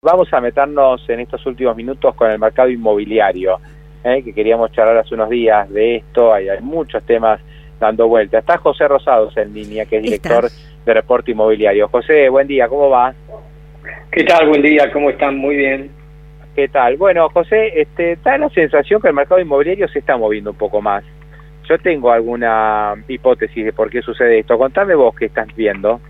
Vamos a meternos en estos últimos minutos con el mercado inmobiliario, ¿eh? que queríamos charlar hace unos días de esto, hay, muchos temas dando vuelta. Está José Rosados en línea, que es director de Reporte Inmobiliario. José, buen día, ¿cómo va? ¿Qué tal? Buen día, ¿cómo están? Muy bien. ¿Qué tal? Bueno, José, este, da la sensación que el mercado inmobiliario se está moviendo un poco más. Yo tengo alguna hipótesis de por qué sucede esto. Contame vos qué estás viendo.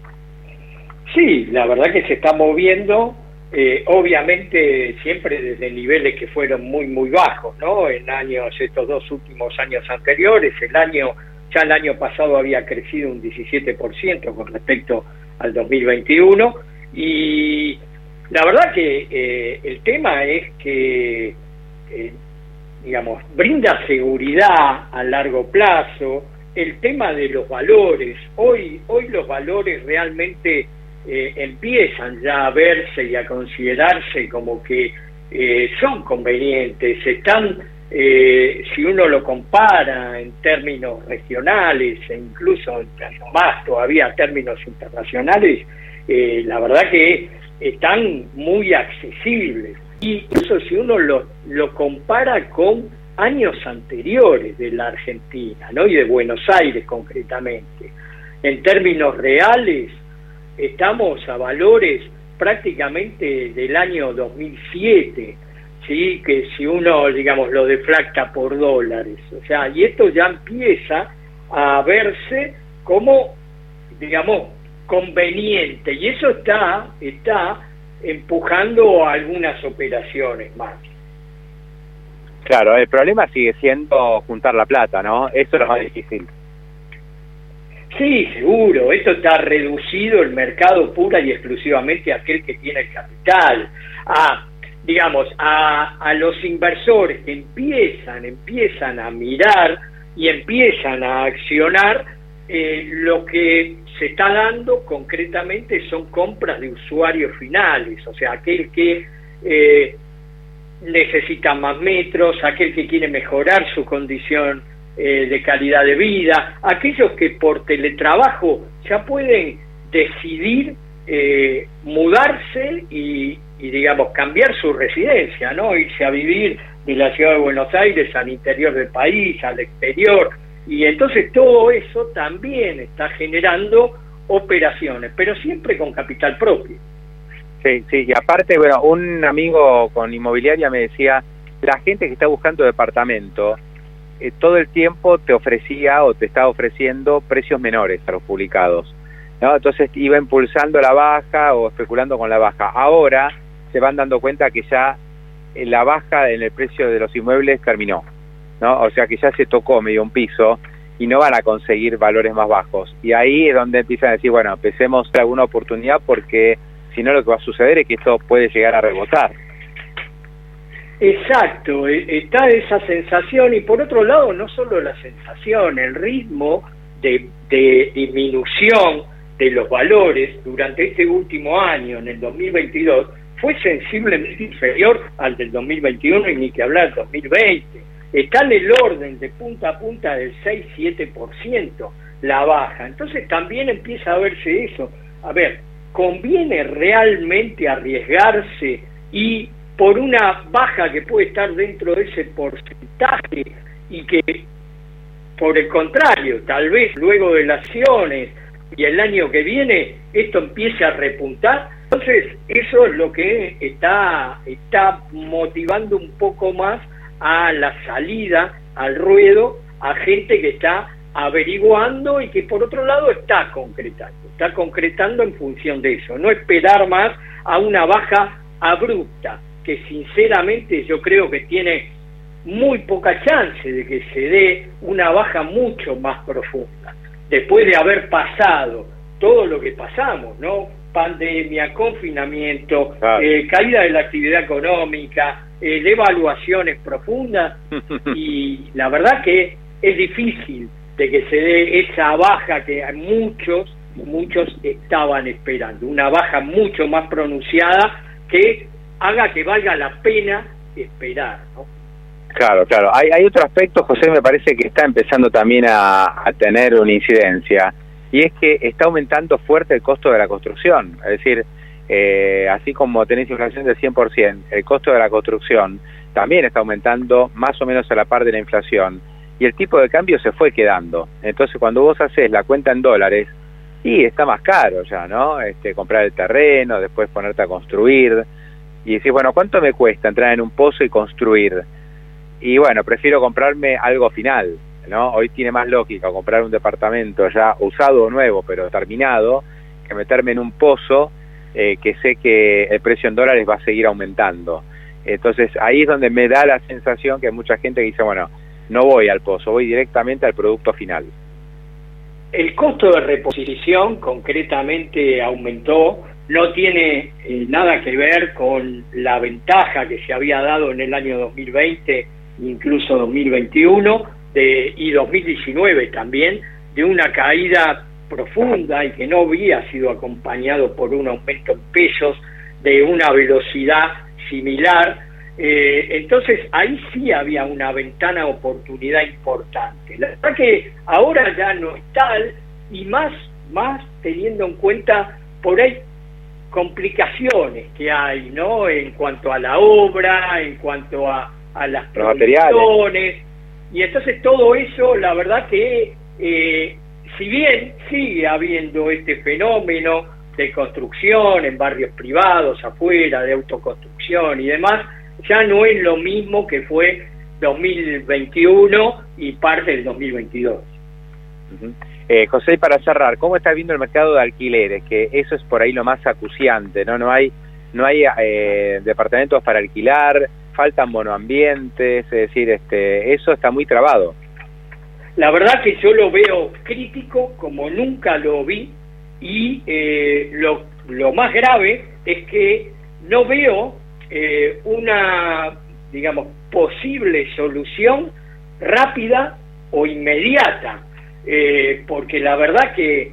Sí, la verdad que se está moviendo eh, obviamente siempre desde niveles que fueron muy muy bajos, ¿no? En años estos dos últimos años anteriores, el año ya el año pasado había crecido un 17% con respecto al 2021 y la verdad que eh, el tema es que eh, digamos brinda seguridad a largo plazo, el tema de los valores, hoy hoy los valores realmente eh, empiezan ya a verse y a considerarse como que eh, son convenientes, están, eh, si uno lo compara en términos regionales e incluso más todavía términos internacionales, la verdad que están muy accesibles. Y eso si uno lo, lo compara con años anteriores de la Argentina, ¿no? Y de Buenos Aires concretamente. En términos reales, estamos a valores prácticamente del año 2007, ¿sí? que si uno, digamos, lo deflacta por dólares, o sea, y esto ya empieza a verse como, digamos, conveniente, y eso está, está empujando algunas operaciones más. Claro, el problema sigue siendo juntar la plata, ¿no? Eso es lo más difícil. Sí, seguro. Esto está reducido el mercado pura y exclusivamente a aquel que tiene el capital, a digamos a, a los inversores que empiezan empiezan a mirar y empiezan a accionar eh, lo que se está dando concretamente son compras de usuarios finales, o sea, aquel que eh, necesita más metros, aquel que quiere mejorar su condición eh, de calidad de vida, aquellos que por teletrabajo ya pueden decidir eh, mudarse y, digamos, cambiar su residencia, ¿no? Irse a vivir de la ciudad de Buenos Aires al interior del país, al exterior, y entonces todo eso también está generando operaciones, pero siempre con capital propio. Sí, sí, y aparte, bueno, un amigo con inmobiliaria me decía, la gente que está buscando departamento, eh, todo el tiempo te ofrecía o te estaba ofreciendo precios menores a los publicados. ¿no? Entonces iba impulsando la baja o especulando con la baja. Ahora se van dando cuenta que ya eh, la baja en el precio de los inmuebles terminó. ¿no? O sea que ya se tocó medio un piso y no van a conseguir valores más bajos. Y ahí es donde empiezan a decir, bueno, empecemos alguna oportunidad porque si no lo que va a suceder es que esto puede llegar a rebotar. Exacto, e, está esa sensación y por otro lado no solo la sensación, el ritmo de, disminución de los valores durante este último año, en el 2022, fue sensiblemente inferior al del 2021 y ni que hablar del 2020. Está en el orden de punta a punta del 6-7% la baja. Entonces también empieza a verse eso. A ver, ¿conviene realmente arriesgarse y por una baja que puede estar dentro de ese porcentaje y que, por el contrario, tal vez luego de las acciones y el año que viene esto empiece a repuntar. Entonces, eso es lo que está, está motivando un poco más a la salida al ruedo a gente que está averiguando y que por otro lado está concretando, está concretando en función de eso, no esperar más a una baja abrupta, que sinceramente yo creo que tiene muy poca chance de que se dé una baja mucho más profunda. Después de haber pasado todo lo que pasamos, ¿no? pandemia, confinamiento, eh, caída de la actividad económica, eh, devaluaciones profundas y la verdad que es difícil de que se dé esa baja que muchos, muchos estaban esperando, una baja mucho más pronunciada que haga que valga la pena esperar. Claro, claro. Hay, hay otro aspecto, José, me parece que está empezando también a, a tener una incidencia, y es que está aumentando fuerte el costo de la construcción. Es decir, eh, así como tenés inflación del 100%, el costo de la construcción también está aumentando más o menos a la par de la inflación y el tipo de cambio se fue quedando. Entonces cuando vos haces la cuenta en dólares, y está más caro ya, ¿no? Este, comprar el terreno, después ponerte a construir y decís, bueno, ¿cuánto me cuesta entrar en un pozo y construir? Y bueno, prefiero comprarme algo final, ¿no? Hoy tiene más lógica comprar un departamento ya usado o nuevo, pero terminado, que meterme en un pozo eh, que sé que el precio en dólares va a seguir aumentando. Entonces ahí es donde me da la sensación que hay mucha gente que dice, bueno, no voy al pozo, voy directamente al producto final. El costo de reposición concretamente aumentó, no tiene eh, nada que ver con la ventaja que se había dado en el año 2020, incluso 2021 de, y 2019 también, de una caída profunda y que no había sido acompañado por un aumento en pesos de una velocidad similar. Eh, entonces ahí sí había una ventana oportunidad importante. La verdad que ahora ya no es tal y más, más teniendo en cuenta por ahí complicaciones que hay, ¿no? En cuanto a la obra, en cuanto a, a las producciones. Y entonces todo eso, la verdad que eh, si bien sigue habiendo este fenómeno de construcción en barrios privados, afuera, de autoconstrucción y demás, ya no es lo mismo que fue 2021 y parte del 2022. Eh, José, para cerrar, ¿cómo está viendo el mercado de alquileres? Que eso es por ahí lo más acuciante, ¿no? No hay, no hay eh, departamentos para alquilar, faltan monoambientes, es decir, este, eso está muy trabado. La verdad que yo lo veo crítico como nunca lo vi y eh, lo, lo, más grave es que no veo eh, una, digamos, posible solución rápida o inmediata, eh, porque la verdad que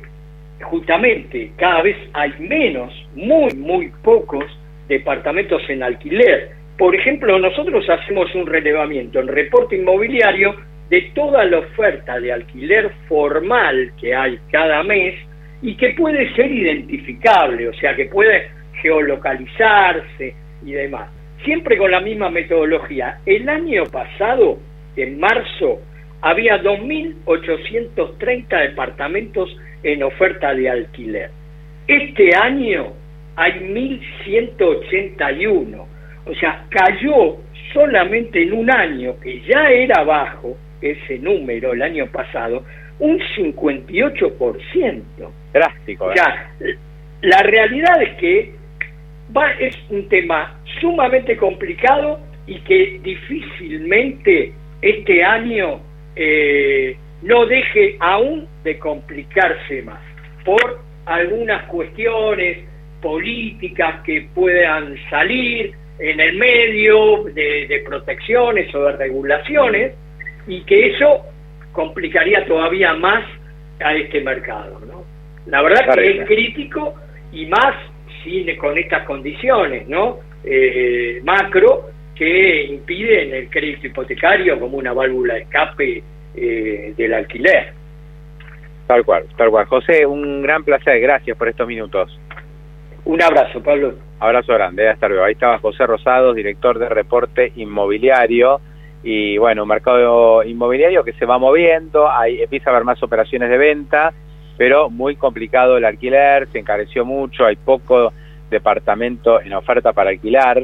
justamente cada vez hay menos, muy, muy pocos departamentos en alquiler. Por ejemplo, nosotros hacemos un relevamiento en reporte inmobiliario de toda la oferta de alquiler formal que hay cada mes y que puede ser identificable, o sea, que puede geolocalizarse y demás. Siempre con la misma metodología. El año pasado, en marzo, había 2.830 departamentos en oferta de alquiler. Este año hay 1.181. O sea, cayó solamente en un año que ya era bajo, ese número el año pasado, un 58%. Drástico. ¿eh? Ya, la realidad es que va, es un tema sumamente complicado y que difícilmente este año eh, no deje aún de complicarse más por algunas cuestiones políticas que puedan salir en el medio de, de protecciones o de regulaciones y que eso complicaría todavía más a este mercado. ¿no? La verdad que es crítico y más sin, con estas condiciones ¿no? Eh, macro que impiden el crédito hipotecario como una válvula de escape eh, del alquiler. Tal cual, tal cual. José, un gran placer, gracias por estos minutos. Un abrazo, Pablo. Abrazo grande, hasta luego. Ahí estaba José Rosados, director de reporte inmobiliario y bueno, un mercado inmobiliario que se va moviendo, hay, empieza a haber más operaciones de venta, pero muy complicado el alquiler, se encareció mucho, hay poco departamento en oferta para alquilar.